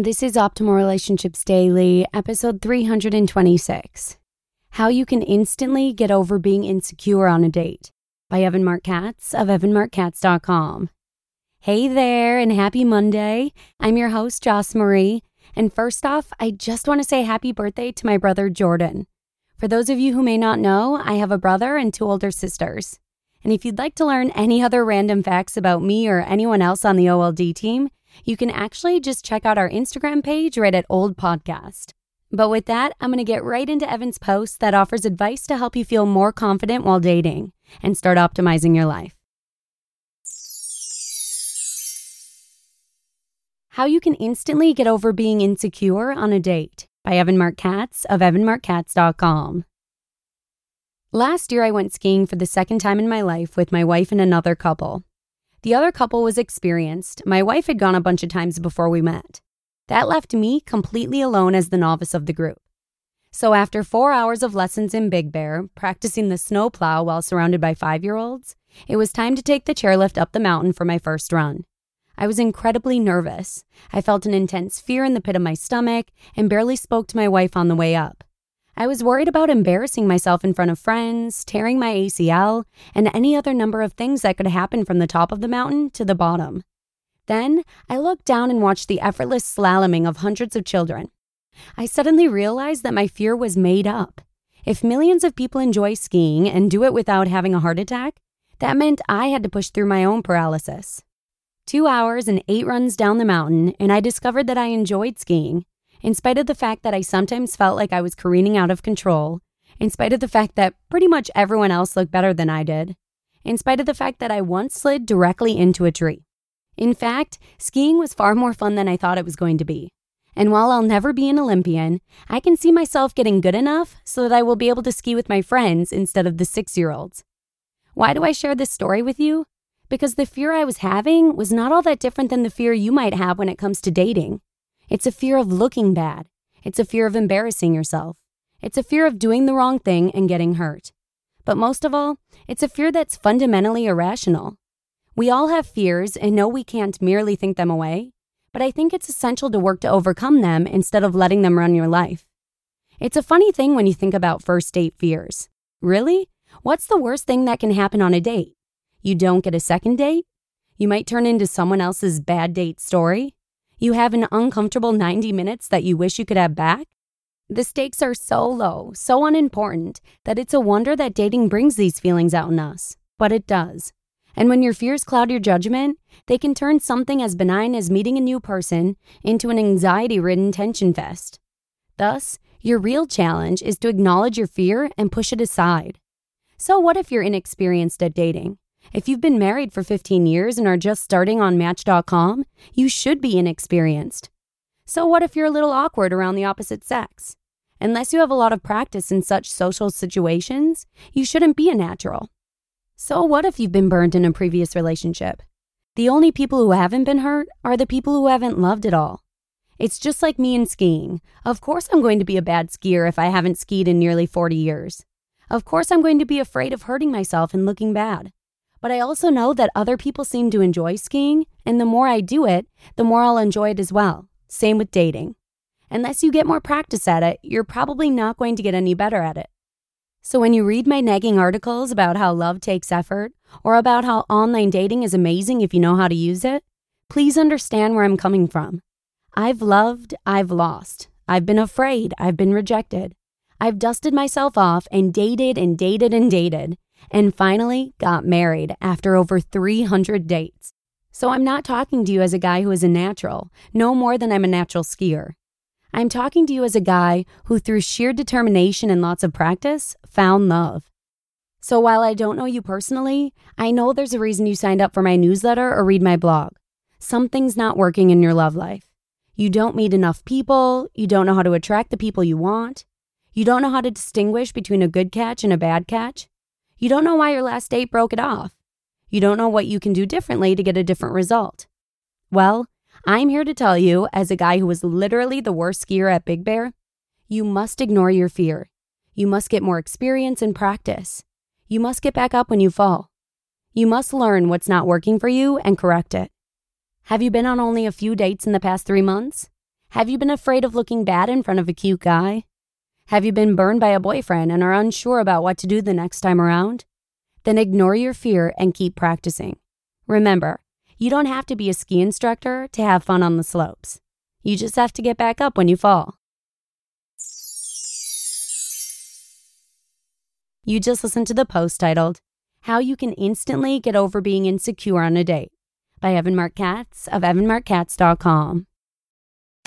This is Optimal Relationships Daily, episode 326 How You Can Instantly Get Over Being Insecure on a Date by Evan Marc Katz of evanmarckatz.com. Hey there, and happy Monday. I'm your host, Joss Marie. And first off, I just want to say happy birthday to my brother, Jordan. For those of you who may not know, I have a brother and two older sisters. And if you'd like to learn any other random facts about me or anyone else on the OLD team, you can actually just check out our Instagram page right at Old Podcast. But with that, I'm going to get right into Evan's post that offers advice to help you feel more confident while dating and start optimizing your life. How you can instantly get over being insecure on a date by Evan Marc Katz of evanmarckatz.com. Last year, I went skiing for the second time in my life with my wife and another couple. The other couple was experienced. My wife had gone a bunch of times before we met. That left me completely alone as the novice of the group. So, after four hours of lessons in Big Bear, practicing the snowplow while surrounded by five year olds, it was time to take the chairlift up the mountain for my first run. I was incredibly nervous. I felt an intense fear in the pit of my stomach and barely spoke to my wife on the way up. I was worried about embarrassing myself in front of friends, tearing my ACL, and any other number of things that could happen from the top of the mountain to the bottom. Then I looked down and watched the effortless slaloming of hundreds of children. I suddenly realized that my fear was made up. If millions of people enjoy skiing and do it without having a heart attack, that meant I had to push through my own paralysis. Two hours and eight runs down the mountain, and I discovered that I enjoyed skiing in spite of the fact that I sometimes felt like I was careening out of control, in spite of the fact that pretty much everyone else looked better than I did, in spite of the fact that I once slid directly into a tree. In fact, skiing was far more fun than I thought it was going to be. And while I'll never be an Olympian, I can see myself getting good enough so that I will be able to ski with my friends instead of the six year olds. Why do I share this story with you? Because the fear I was having was not all that different than the fear you might have when it comes to dating. It's a fear of looking bad. It's a fear of embarrassing yourself. It's a fear of doing the wrong thing and getting hurt. But most of all, it's a fear that's fundamentally irrational. We all have fears and know we can't merely think them away, but I think it's essential to work to overcome them instead of letting them run your life. It's a funny thing when you think about first date fears. Really? What's the worst thing that can happen on a date? You don't get a second date? You might turn into someone else's bad date story? You have an uncomfortable 90 minutes that you wish you could have back? The stakes are so low, so unimportant, that it's a wonder that dating brings these feelings out in us. But it does. And when your fears cloud your judgment, they can turn something as benign as meeting a new person into an anxiety ridden tension fest. Thus, your real challenge is to acknowledge your fear and push it aside. So, what if you're inexperienced at dating? If you've been married for 15 years and are just starting on Match.com, you should be inexperienced. So, what if you're a little awkward around the opposite sex? Unless you have a lot of practice in such social situations, you shouldn't be a natural. So, what if you've been burned in a previous relationship? The only people who haven't been hurt are the people who haven't loved at all. It's just like me in skiing. Of course, I'm going to be a bad skier if I haven't skied in nearly 40 years. Of course, I'm going to be afraid of hurting myself and looking bad. But I also know that other people seem to enjoy skiing, and the more I do it, the more I'll enjoy it as well. Same with dating. Unless you get more practice at it, you're probably not going to get any better at it. So when you read my nagging articles about how love takes effort, or about how online dating is amazing if you know how to use it, please understand where I'm coming from. I've loved, I've lost. I've been afraid. I've been rejected. I've dusted myself off and dated and dated and dated, and finally got married after over 300 dates. So I'm not talking to you as a guy who is a natural, no more than I'm a natural skier. I'm talking to you as a guy who, through sheer determination and lots of practice, found love. So while I don't know you personally, I know there's a reason you signed up for my newsletter or read my blog. Something's not working in your love life. You don't meet enough people, you don't know how to attract the people you want, you don't know how to distinguish between a good catch and a bad catch, you don't know why your last date broke it off, you don't know what you can do differently to get a different result. Well, I'm here to tell you, as a guy who was literally the worst skier at Big Bear, you must ignore your fear. You must get more experience and practice. You must get back up when you fall. You must learn what's not working for you and correct it. Have you been on only a few dates in the past three months? Have you been afraid of looking bad in front of a cute guy? Have you been burned by a boyfriend and are unsure about what to do the next time around? Then ignore your fear and keep practicing. Remember, you don't have to be a ski instructor to have fun on the slopes. You just have to get back up when you fall. You just listened to the post titled, How You Can Instantly Get Over Being Insecure on a Date by Evan Marc Katz of evanmarckatz.com.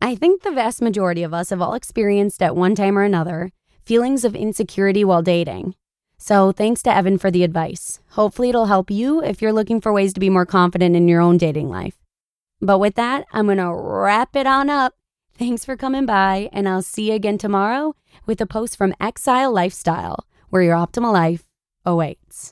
I think the vast majority of us have all experienced at one time or another feelings of insecurity while dating. So, thanks to Evan for the advice. Hopefully, it'll help you if you're looking for ways to be more confident in your own dating life. But with that, I'm going to wrap it on up. Thanks for coming by, and I'll see you again tomorrow with a post from Exile Lifestyle, where your optimal life awaits.